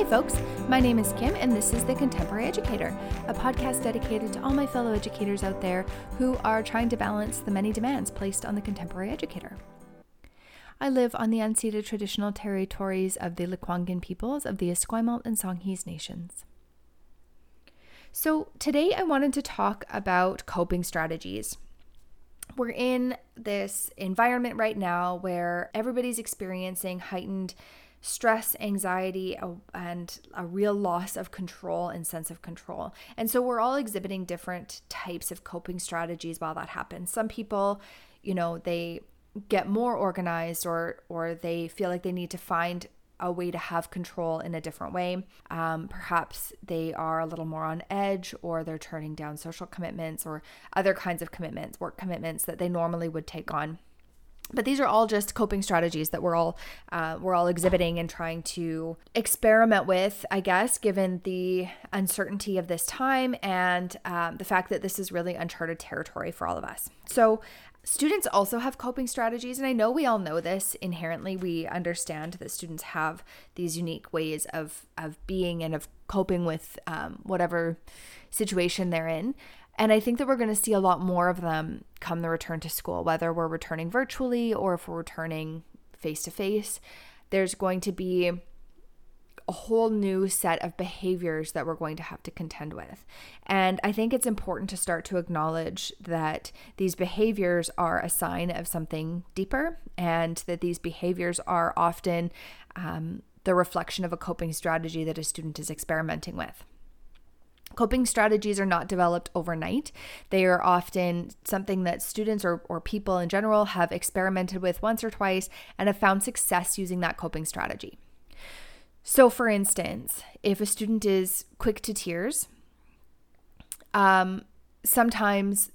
Hey folks, my name is Kim, and this is The Contemporary Educator, a podcast dedicated to all my fellow educators out there who are trying to balance the many demands placed on the contemporary educator. I live on the unceded traditional territories of the Lekwungen peoples of the Esquimalt and Songhees nations. So, today I wanted to talk about coping strategies. We're in this environment right now where everybody's experiencing heightened stress, anxiety, and a real loss of control and sense of control. And so we're all exhibiting different types of coping strategies while that happens. Some people, you know, they get more organized or or they feel like they need to find a way to have control in a different way. Um, perhaps they are a little more on edge, or they're turning down social commitments or other kinds of commitments, work commitments that they normally would take on but these are all just coping strategies that we're all uh, we're all exhibiting and trying to experiment with i guess given the uncertainty of this time and um, the fact that this is really uncharted territory for all of us. So students also have coping strategies and i know we all know this. Inherently we understand that students have these unique ways of of being and of coping with um, whatever situation they're in and I think that we're going to see a lot more of them come the return to school, whether we're returning virtually or if we're returning face to face. There's going to be a whole new set of behaviors that we're going to have to contend with. And I think it's important to start to acknowledge that these behaviors are a sign of something deeper and that these behaviors are often um, the reflection of a coping strategy that a student is experimenting with. Coping strategies are not developed overnight. They are often something that students or, or people in general have experimented with once or twice and have found success using that coping strategy. So, for instance, if a student is quick to tears, um, sometimes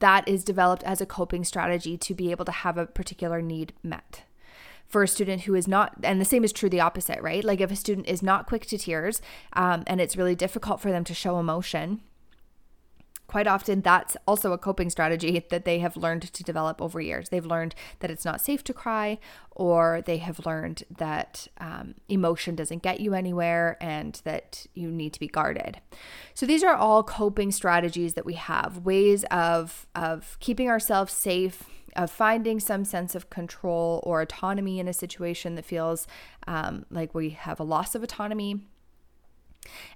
that is developed as a coping strategy to be able to have a particular need met for a student who is not, and the same is true the opposite, right? Like if a student is not quick to tears um, and it's really difficult for them to show emotion, quite often that's also a coping strategy that they have learned to develop over years. They've learned that it's not safe to cry, or they have learned that um, emotion doesn't get you anywhere and that you need to be guarded. So these are all coping strategies that we have, ways of of keeping ourselves safe of finding some sense of control or autonomy in a situation that feels um, like we have a loss of autonomy.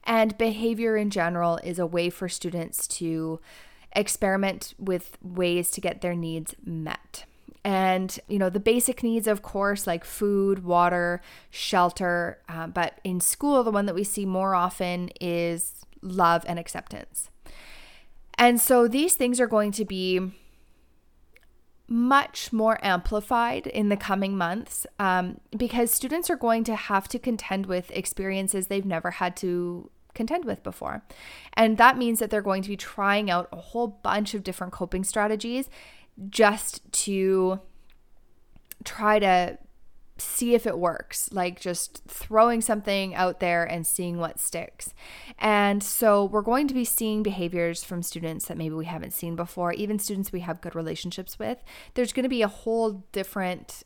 And behavior in general is a way for students to experiment with ways to get their needs met. And, you know, the basic needs, of course, like food, water, shelter. Uh, but in school, the one that we see more often is love and acceptance. And so these things are going to be much more amplified in the coming months um, because students are going to have to contend with experiences they've never had to contend with before. And that means that they're going to be trying out a whole bunch of different coping strategies just to try to see if it works, like just throwing something out there and seeing what sticks. And so we're going to be seeing behaviors from students that maybe we haven't seen before, even students we have good relationships with. There's going to be a whole different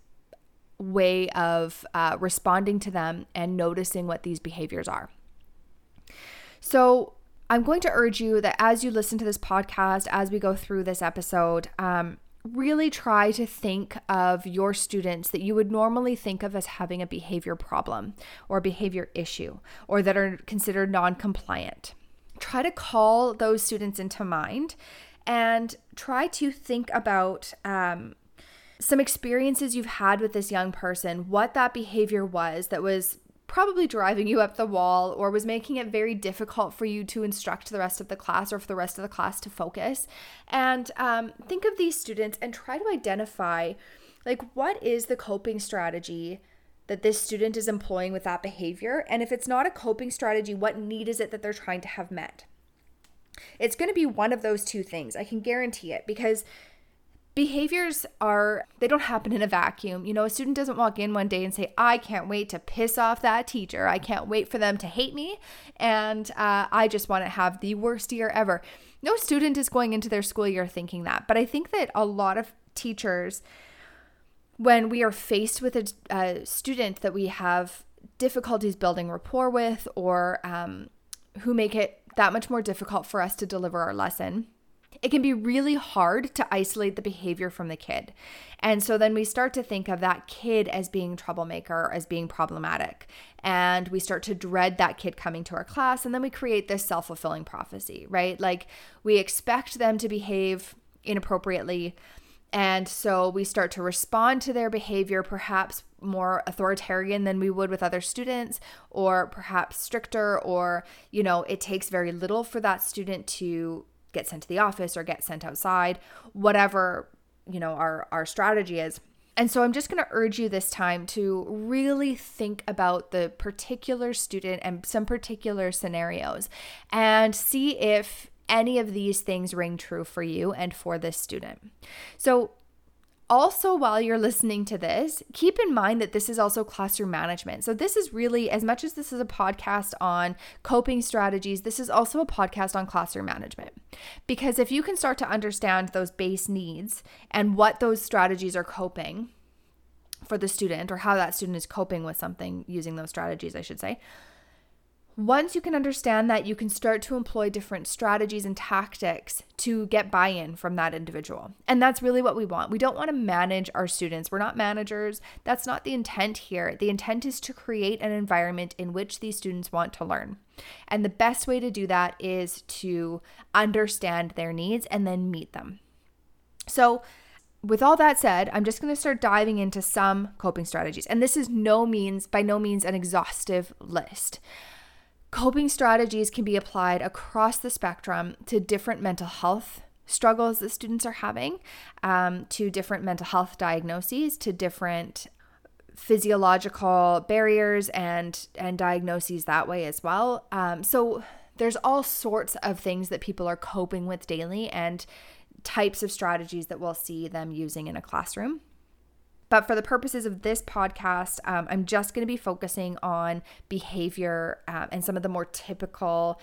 way of uh, responding to them and noticing what these behaviors are. So, I'm going to urge you that as you listen to this podcast, as we go through this episode, um, really try to think of your students that you would normally think of as having a behavior problem or a behavior issue or that are considered non compliant. Try to call those students into mind and try to think about um, some experiences you've had with this young person, what that behavior was that was probably driving you up the wall or was making it very difficult for you to instruct the rest of the class or for the rest of the class to focus. And um, think of these students and try to identify like what is the coping strategy that this student is employing with that behavior. And if it's not a coping strategy, what need is it that they're trying to have met? It's going to be one of those two things. I can guarantee it because behaviors are they don't happen in a vacuum. You know a student doesn't walk in one day and say i can't wait to piss off that teacher. I can't wait for them to hate me and uh, i just want to have the worst year ever. No student is going into their school year thinking that but i think that a lot of teachers when we are faced with a, a student that we have difficulties building rapport with or um, who make it that much more difficult for us to deliver our lesson it can be really hard to isolate the behavior from the kid. And so then we start to think of that kid as being troublemaker, as being problematic. And we start to dread that kid coming to our class. And then we create this self fulfilling prophecy, right? Like we expect them to behave inappropriately. And so we start to respond to their behavior, perhaps more authoritarian than we would with other students, or perhaps stricter, or, you know, it takes very little for that student to get sent to the office or get sent outside, whatever, you know, our our strategy is. And so I'm just going to urge you this time to really think about the particular student and some particular scenarios and see if any of these things ring true for you and for this student. So also, while you're listening to this, keep in mind that this is also classroom management. So, this is really, as much as this is a podcast on coping strategies, this is also a podcast on classroom management. Because if you can start to understand those base needs and what those strategies are coping for the student, or how that student is coping with something using those strategies, I should say, once you can understand that, you can start to employ different strategies and tactics to get buy in from that individual. And that's really what we want. We don't want to manage our students. We're not managers. That's not the intent here. The intent is to create an environment in which these students want to learn. And the best way to do that is to understand their needs and then meet them. So, with all that said, I'm just going to start diving into some coping strategies. And this is no means by no means an exhaustive list. Coping strategies can be applied across the spectrum to different mental health struggles that students are having, um, to different mental health diagnoses, to different physiological barriers and and diagnoses that way as well. Um, so there's all sorts of things that people are coping with daily and types of strategies that we'll see them using in a classroom. But for the purposes of this podcast, um, I'm just going to be focusing on behavior um, and some of the more typical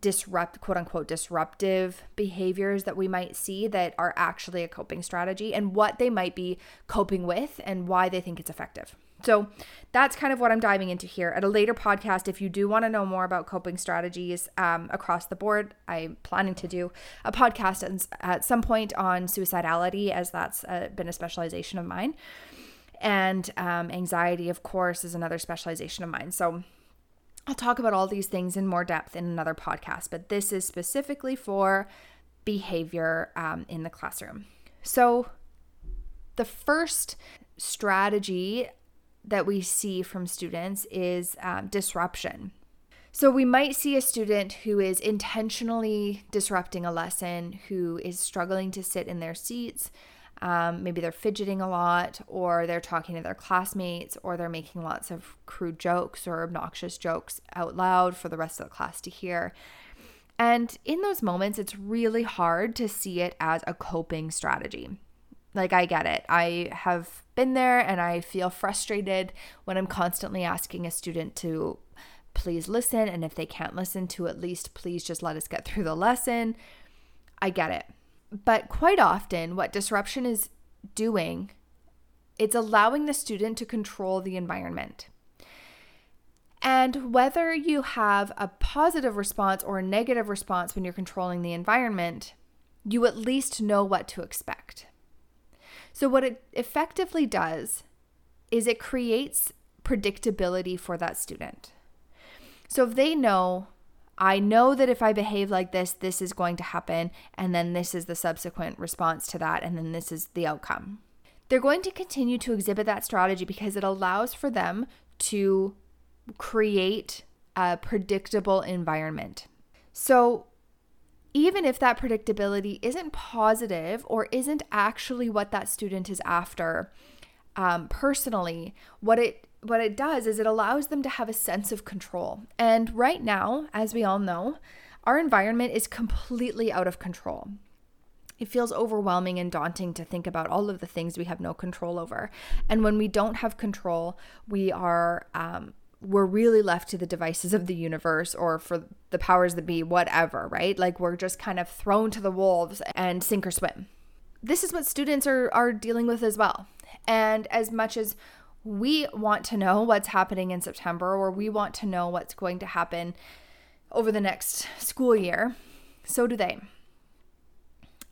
disrupt quote unquote disruptive behaviors that we might see that are actually a coping strategy and what they might be coping with and why they think it's effective. So that's kind of what I'm diving into here. At a later podcast, if you do want to know more about coping strategies um, across the board, I'm planning to do a podcast at some point on suicidality, as that's uh, been a specialization of mine. And um, anxiety, of course, is another specialization of mine. So I'll talk about all these things in more depth in another podcast, but this is specifically for behavior um, in the classroom. So, the first strategy that we see from students is um, disruption. So, we might see a student who is intentionally disrupting a lesson, who is struggling to sit in their seats. Um, maybe they're fidgeting a lot, or they're talking to their classmates, or they're making lots of crude jokes or obnoxious jokes out loud for the rest of the class to hear. And in those moments, it's really hard to see it as a coping strategy. Like, I get it. I have been there and I feel frustrated when I'm constantly asking a student to please listen. And if they can't listen, to at least please just let us get through the lesson. I get it. But quite often, what disruption is doing, it's allowing the student to control the environment. And whether you have a positive response or a negative response when you're controlling the environment, you at least know what to expect. So, what it effectively does is it creates predictability for that student. So, if they know, I know that if I behave like this, this is going to happen, and then this is the subsequent response to that, and then this is the outcome. They're going to continue to exhibit that strategy because it allows for them to create a predictable environment. So, even if that predictability isn't positive or isn't actually what that student is after um, personally, what it what it does is it allows them to have a sense of control. And right now, as we all know, our environment is completely out of control. It feels overwhelming and daunting to think about all of the things we have no control over. And when we don't have control, we are um, we're really left to the devices of the universe or for the powers that be, whatever, right? Like we're just kind of thrown to the wolves and sink or swim. This is what students are, are dealing with as well. And as much as we want to know what's happening in September or we want to know what's going to happen over the next school year. So do they.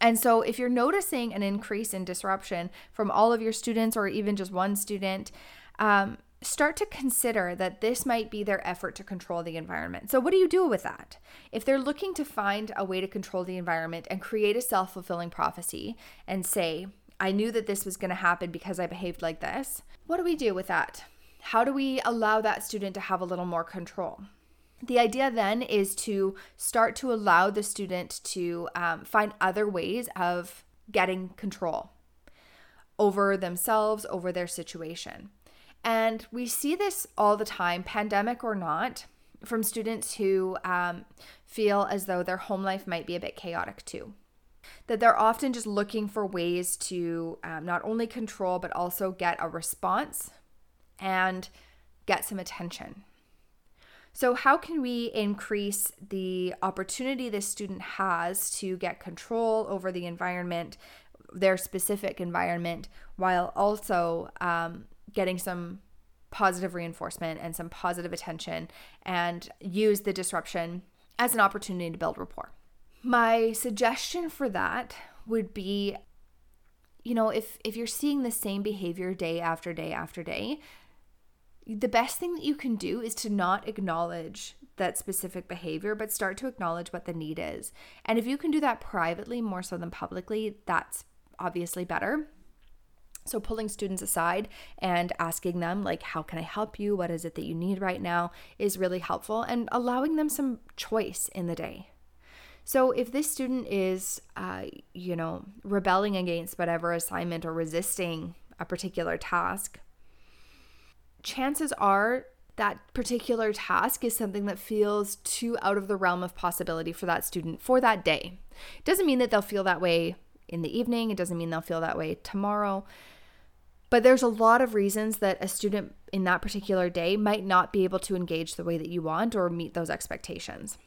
And so, if you're noticing an increase in disruption from all of your students or even just one student, um, start to consider that this might be their effort to control the environment. So, what do you do with that? If they're looking to find a way to control the environment and create a self fulfilling prophecy and say, I knew that this was going to happen because I behaved like this, what do we do with that? How do we allow that student to have a little more control? The idea then is to start to allow the student to um, find other ways of getting control over themselves, over their situation. And we see this all the time, pandemic or not, from students who um, feel as though their home life might be a bit chaotic too. That they're often just looking for ways to um, not only control, but also get a response and get some attention. So, how can we increase the opportunity this student has to get control over the environment, their specific environment, while also um, getting some positive reinforcement and some positive attention and use the disruption as an opportunity to build rapport. My suggestion for that would be you know, if if you're seeing the same behavior day after day after day, the best thing that you can do is to not acknowledge that specific behavior, but start to acknowledge what the need is. And if you can do that privately more so than publicly, that's obviously better. So, pulling students aside and asking them, like, how can I help you? What is it that you need right now is really helpful and allowing them some choice in the day. So, if this student is, uh, you know, rebelling against whatever assignment or resisting a particular task, chances are that particular task is something that feels too out of the realm of possibility for that student for that day. It doesn't mean that they'll feel that way in the evening, it doesn't mean they'll feel that way tomorrow. But there's a lot of reasons that a student in that particular day might not be able to engage the way that you want or meet those expectations.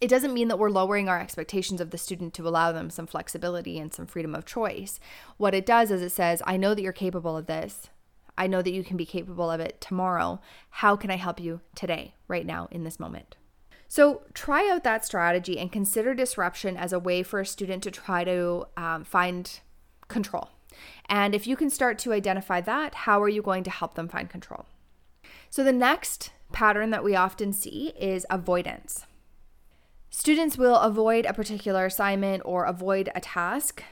It doesn't mean that we're lowering our expectations of the student to allow them some flexibility and some freedom of choice. What it does is it says, I know that you're capable of this. I know that you can be capable of it tomorrow. How can I help you today, right now, in this moment? So, try out that strategy and consider disruption as a way for a student to try to um, find control and if you can start to identify that, how are you going to help them find control? So, the next pattern that we often see is avoidance. Students will avoid a particular assignment or avoid a task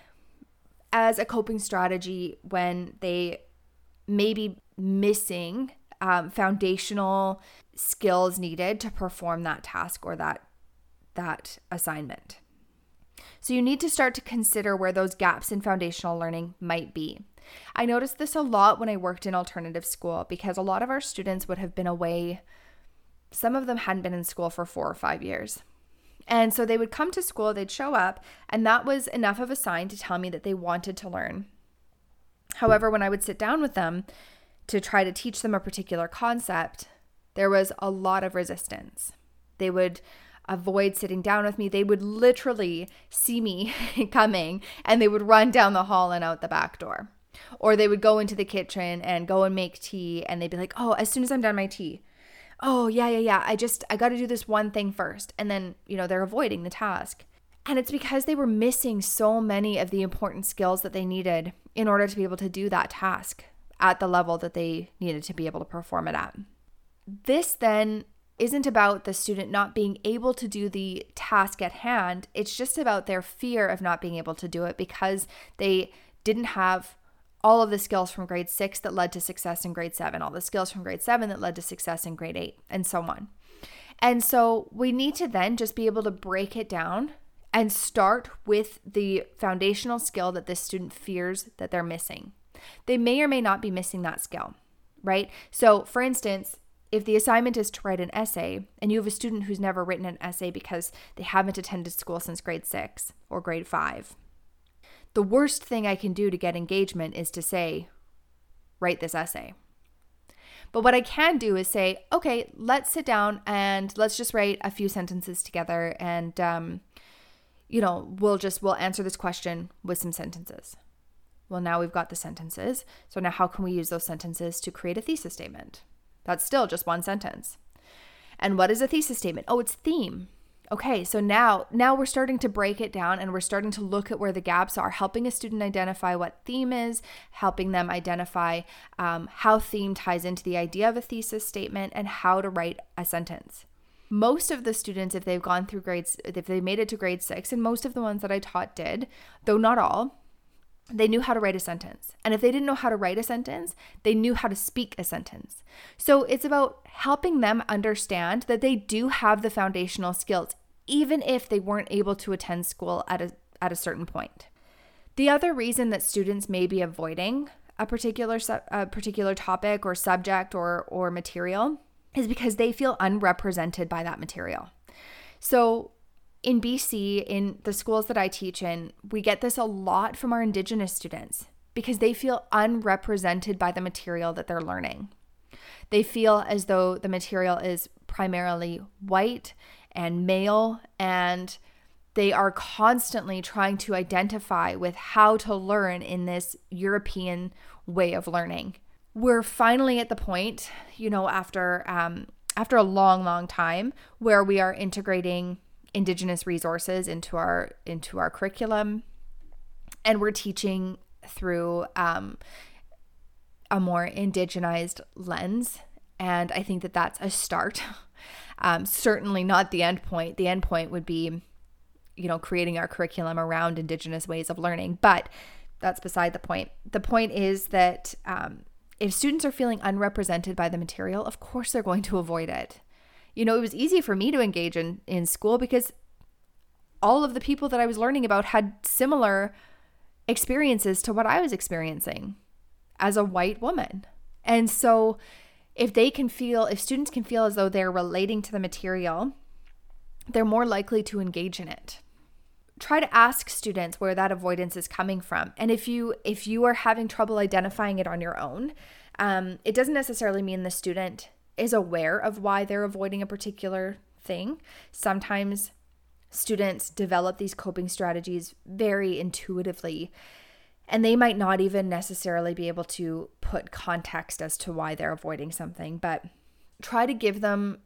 as a coping strategy when they may be missing um, foundational skills needed to perform that task or that that assignment. So you need to start to consider where those gaps in foundational learning might be. I noticed this a lot when I worked in alternative school because a lot of our students would have been away. Some of them hadn't been in school for four or five years. And so they would come to school, they'd show up, and that was enough of a sign to tell me that they wanted to learn. However, when I would sit down with them to try to teach them a particular concept, there was a lot of resistance. They would avoid sitting down with me. They would literally see me coming and they would run down the hall and out the back door. Or they would go into the kitchen and go and make tea and they'd be like, "Oh, as soon as I'm done my tea." "Oh, yeah, yeah, yeah. I just I got to do this one thing first." And then, you know, they're avoiding the task. And it's because they were missing so many of the important skills that they needed in order to be able to do that task at the level that they needed to be able to perform it at. This then isn't about the student not being able to do the task at hand. It's just about their fear of not being able to do it because they didn't have all of the skills from grade six that led to success in grade seven, all the skills from grade seven that led to success in grade eight, and so on. And so we need to then just be able to break it down and start with the foundational skill that this student fears that they're missing. They may or may not be missing that skill, right? So, for instance, if the assignment is to write an essay and you have a student who's never written an essay because they haven't attended school since grade six or grade five, the worst thing I can do to get engagement is to say, write this essay. But what I can do is say, okay, let's sit down and let's just write a few sentences together and, um, you know, we'll just, we'll answer this question with some sentences. Well, now we've got the sentences. So now how can we use those sentences to create a thesis statement? That's still just one sentence. And what is a thesis statement? Oh, it's theme. Okay, so now now we're starting to break it down and we're starting to look at where the gaps are, helping a student identify what theme is, helping them identify um, how theme ties into the idea of a thesis statement, and how to write a sentence. Most of the students, if they've gone through grades, if they made it to grade six, and most of the ones that I taught did, though not all, they knew how to write a sentence. And if they didn't know how to write a sentence, they knew how to speak a sentence. So it's about helping them understand that they do have the foundational skills, even if they weren't able to attend school at a, at a certain point. The other reason that students may be avoiding a particular a particular topic or subject or or material is because they feel unrepresented by that material. So in BC, in the schools that I teach in, we get this a lot from our Indigenous students because they feel unrepresented by the material that they're learning. They feel as though the material is primarily white and male, and they are constantly trying to identify with how to learn in this European way of learning. We're finally at the point, you know, after um, after a long, long time, where we are integrating indigenous resources into our into our curriculum. And we're teaching through um, a more indigenized lens. And i think that that's a start. Um, certainly not the end point. The end point would be you know creating our curriculum around indigenous ways of learning. But that's beside the point. The point is that um, if students are feeling unrepresented by the material of course they're going to avoid it you know, it was easy for me to engage in in school because all of the people that I was learning about had similar experiences to what I was experiencing as a white woman. And so if they can feel if students can feel as though they're relating to the material, they're more likely to engage in it try to ask students where that avoidance is coming from and if you if you are having trouble identifying it on your own um, it doesn't necessarily mean the student is aware of why they're avoiding a particular thing. Sometimes students develop these coping strategies very intuitively, and they might not even necessarily be able to put context as to why they're avoiding something, but try to give them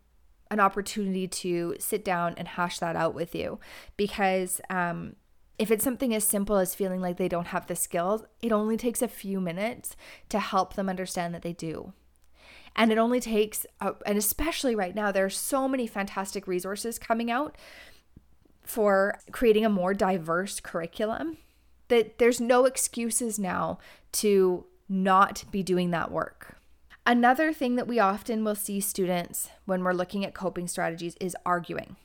an opportunity to sit down and hash that out with you because um, if it's something as simple as feeling like they don't have the skills, it only takes a few minutes to help them understand that they do. And it only takes, uh, and especially right now, there are so many fantastic resources coming out for creating a more diverse curriculum that there's no excuses now to not be doing that work. Another thing that we often will see students when we're looking at coping strategies is arguing.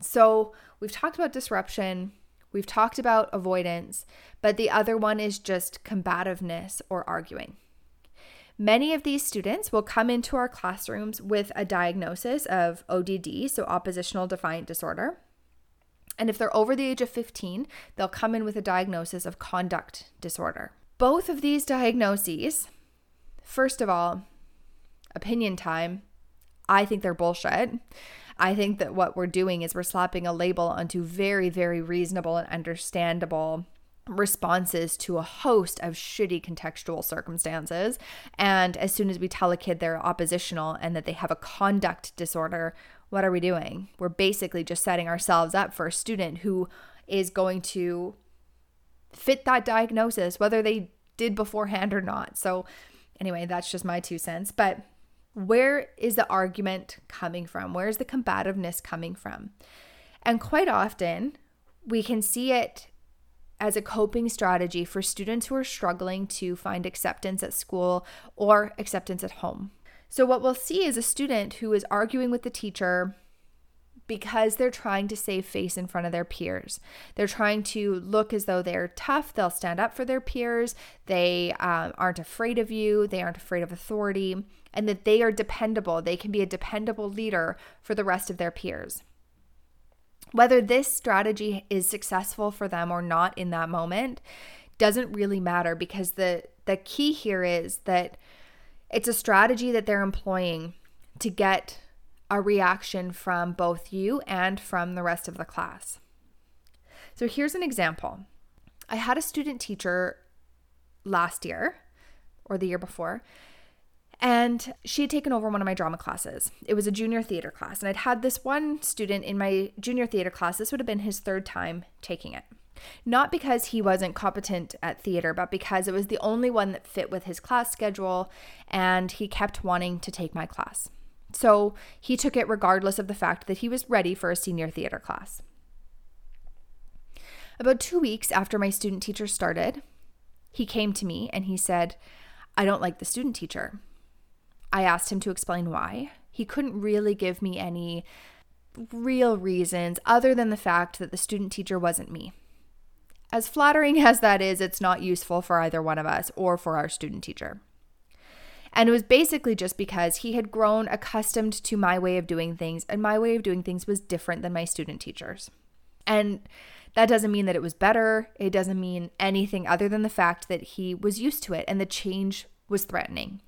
So, we've talked about disruption, we've talked about avoidance, but the other one is just combativeness or arguing. Many of these students will come into our classrooms with a diagnosis of ODD, so oppositional defiant disorder. And if they're over the age of 15, they'll come in with a diagnosis of conduct disorder. Both of these diagnoses, first of all, opinion time, I think they're bullshit. I think that what we're doing is we're slapping a label onto very, very reasonable and understandable responses to a host of shitty contextual circumstances. And as soon as we tell a kid they're oppositional and that they have a conduct disorder, what are we doing? We're basically just setting ourselves up for a student who is going to fit that diagnosis, whether they did beforehand or not. So, anyway, that's just my two cents. But where is the argument coming from? Where is the combativeness coming from? And quite often, we can see it as a coping strategy for students who are struggling to find acceptance at school or acceptance at home. So, what we'll see is a student who is arguing with the teacher because they're trying to save face in front of their peers. They're trying to look as though they're tough, they'll stand up for their peers, they um, aren't afraid of you, they aren't afraid of authority, and that they are dependable. They can be a dependable leader for the rest of their peers. Whether this strategy is successful for them or not in that moment doesn't really matter because the the key here is that it's a strategy that they're employing to get a reaction from both you and from the rest of the class. So here's an example. I had a student teacher last year or the year before. And she had taken over one of my drama classes. It was a junior theater class. And I'd had this one student in my junior theater class. This would have been his third time taking it. Not because he wasn't competent at theater, but because it was the only one that fit with his class schedule. And he kept wanting to take my class. So he took it regardless of the fact that he was ready for a senior theater class. About two weeks after my student teacher started, he came to me and he said, I don't like the student teacher. I asked him to explain why. He couldn't really give me any real reasons other than the fact that the student teacher wasn't me. As flattering as that is, it's not useful for either one of us or for our student teacher. And it was basically just because he had grown accustomed to my way of doing things, and my way of doing things was different than my student teachers. And that doesn't mean that it was better. It doesn't mean anything other than the fact that he was used to it and the change was threatening.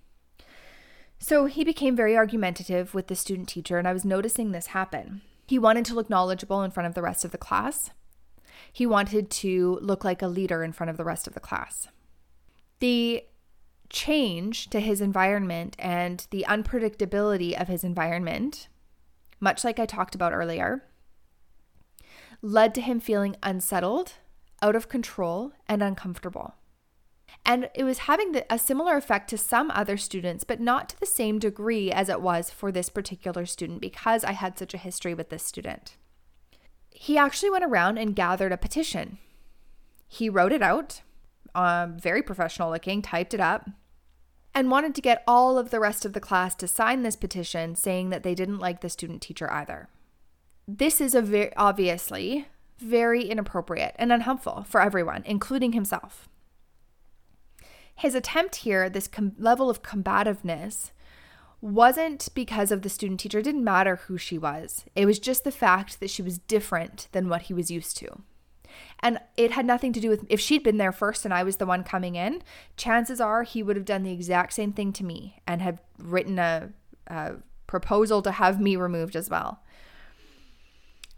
So he became very argumentative with the student teacher, and I was noticing this happen. He wanted to look knowledgeable in front of the rest of the class. He wanted to look like a leader in front of the rest of the class. The change to his environment and the unpredictability of his environment, much like I talked about earlier, led to him feeling unsettled, out of control, and uncomfortable. And it was having the, a similar effect to some other students, but not to the same degree as it was for this particular student because I had such a history with this student. He actually went around and gathered a petition. He wrote it out, um, very professional looking, typed it up, and wanted to get all of the rest of the class to sign this petition saying that they didn't like the student teacher either. This is a very obviously very inappropriate and unhelpful for everyone, including himself. His attempt here, this com- level of combativeness, wasn't because of the student teacher. It didn't matter who she was. It was just the fact that she was different than what he was used to. And it had nothing to do with if she'd been there first and I was the one coming in, chances are he would have done the exact same thing to me and have written a, a proposal to have me removed as well.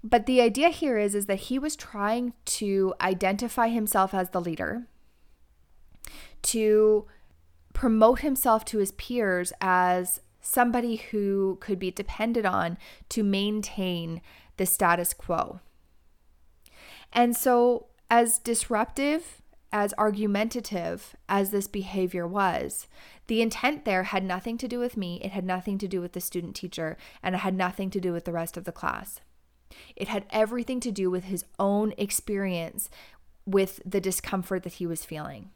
But the idea here is is that he was trying to identify himself as the leader, to promote himself to his peers as somebody who could be depended on to maintain the status quo. And so as disruptive as argumentative as this behavior was, the intent there had nothing to do with me, it had nothing to do with the student teacher, and it had nothing to do with the rest of the class. It had everything to do with his own experience with the discomfort that he was feeling.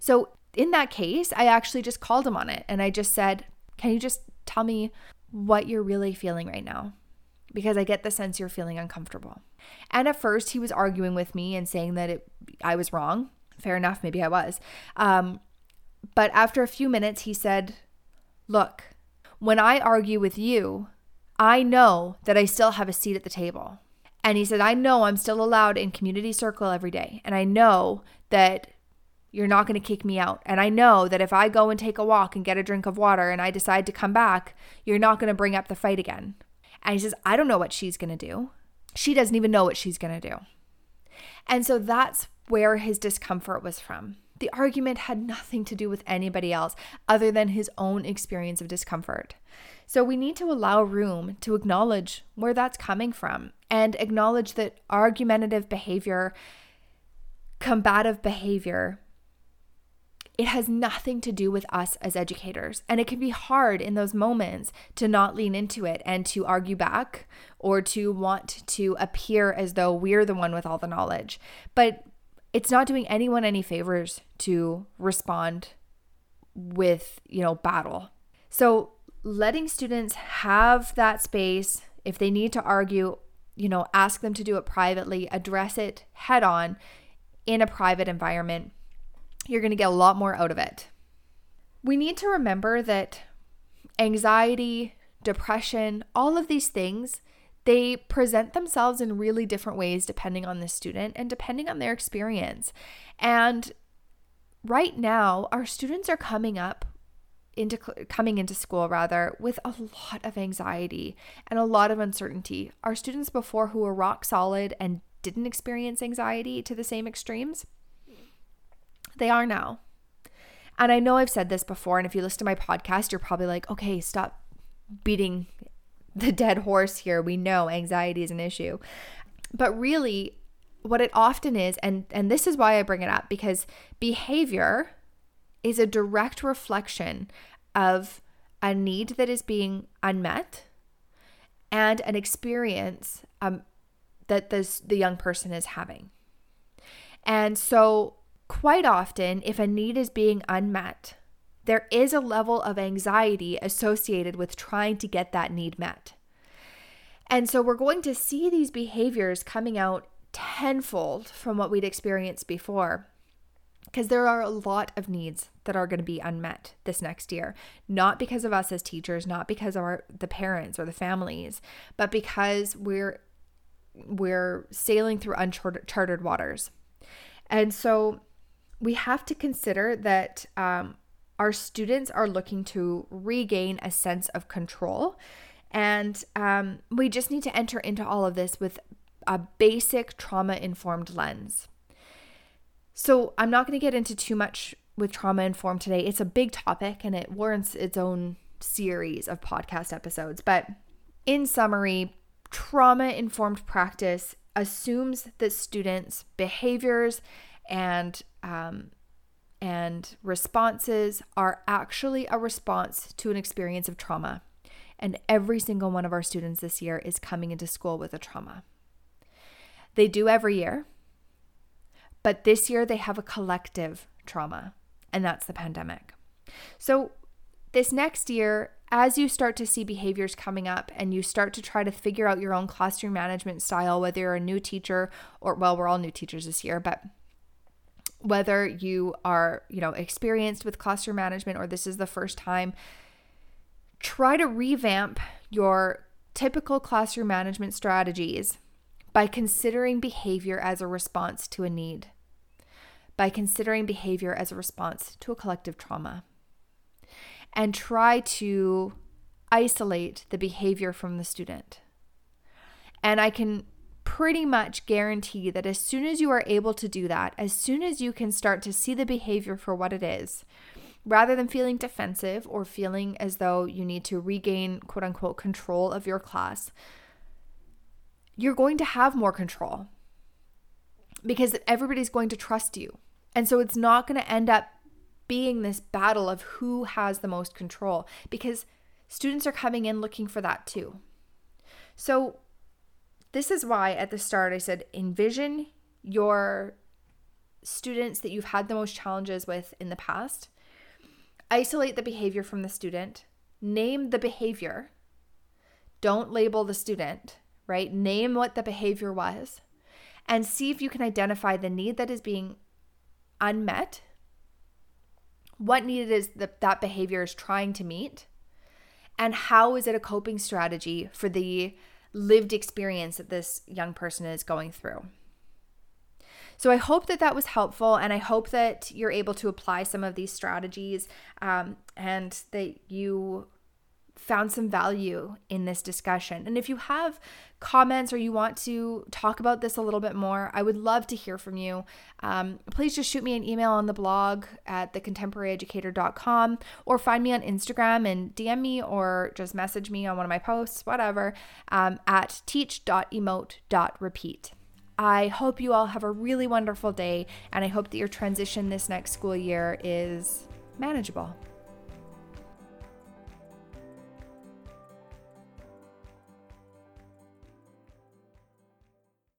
So, in that case, I actually just called him on it and I just said, Can you just tell me what you're really feeling right now? Because I get the sense you're feeling uncomfortable. And at first, he was arguing with me and saying that it, I was wrong. Fair enough, maybe I was. Um, but after a few minutes, he said, Look, when I argue with you, I know that I still have a seat at the table. And he said, I know I'm still allowed in community circle every day. And I know that you're not going to kick me out. And I know that if I go and take a walk and get a drink of water and I decide to come back, you're not going to bring up the fight again. And he says, I don't know what she's going to do. She doesn't even know what she's going to do. And so that's where his discomfort was from. The argument had nothing to do with anybody else other than his own experience of discomfort. So we need to allow room to acknowledge where that's coming from and acknowledge that argumentative behavior, combative behavior, it has nothing to do with us as educators. And it can be hard in those moments to not lean into it and to argue back or to want to appear as though we're the one with all the knowledge. But it's not doing anyone any favors to respond with, you know, battle. So letting students have that space if they need to argue, you know, ask them to do it privately, address it head on in a private environment. You're going to get a lot more out of it. We need to remember that anxiety, depression, all of these things, they present themselves in really different ways depending on the student and depending on their experience. And right now, our students are coming up into coming into school rather with a lot of anxiety and a lot of uncertainty. Our students before who were rock solid and didn't experience anxiety to the same extremes, They are now. And I know I've said this before, and if you listen to my podcast, you're probably like, okay, stop beating the dead horse here. We know anxiety is an issue. But really, what it often is, and, and this is why I bring it up, because behavior is a direct reflection of a need that is being unmet and an experience um, that this, the young person is having. And so, quite often, if a need is being unmet, there is a level of anxiety associated with trying to get that need met. And so, we're going to see these behaviors coming out tenfold from what we'd experienced before because there are a lot of needs that are going to be unmet this next year not because of us as teachers not because of our the parents or the families but because we're we're sailing through uncharted waters and so we have to consider that um, our students are looking to regain a sense of control and um, we just need to enter into all of this with a basic trauma informed lens so I'm not going to get into too much with trauma informed today. It's a big topic and it warrants its own series of podcast episodes. But in summary, trauma informed practice assumes that students' behaviors and um, and responses are actually a response to an experience of trauma. And every single one of our students this year is coming into school with a trauma. They do every year. But this year they have a collective trauma, and that's the pandemic. So, this next year, as you start to see behaviors coming up and you start to try to figure out your own classroom management style, whether you're a new teacher or, well, we're all new teachers this year, but whether you are, you know, experienced with classroom management or this is the first time, try to revamp your typical classroom management strategies by considering behavior as a response to a need by considering behavior as a response to a collective trauma. And try to isolate the behavior from the student. And I can pretty much guarantee that as soon as you are able to do that, as soon as you can start to see the behavior for what it is, rather than feeling defensive or feeling as though you need to regain quote unquote control of your class, you're going to have more control because everybody's going to trust you. And so it's not going to end up being this battle of who has the most control because students are coming in looking for that too. So, this is why at the start I said envision your students that you've had the most challenges with in the past, isolate the behavior from the student, name the behavior, don't label the student, right? Name what the behavior was, and see if you can identify the need that is being unmet, what need it is that that behavior is trying to meet, and how is it a coping strategy for the lived experience that this young person is going through. So I hope that that was helpful, and I hope that you're able to apply some of these strategies um, and that you found some value in this discussion. And if you have comments or you want to talk about this a little bit more, I would love to hear from you. Um, please just shoot me an email on the blog at thecontemporaryeducator.com or find me on Instagram and DM me or just message me on one of my posts, whatever, um, at teach.emote.repeat. I hope you all have a really wonderful day, and I hope that your transition this next school year is manageable.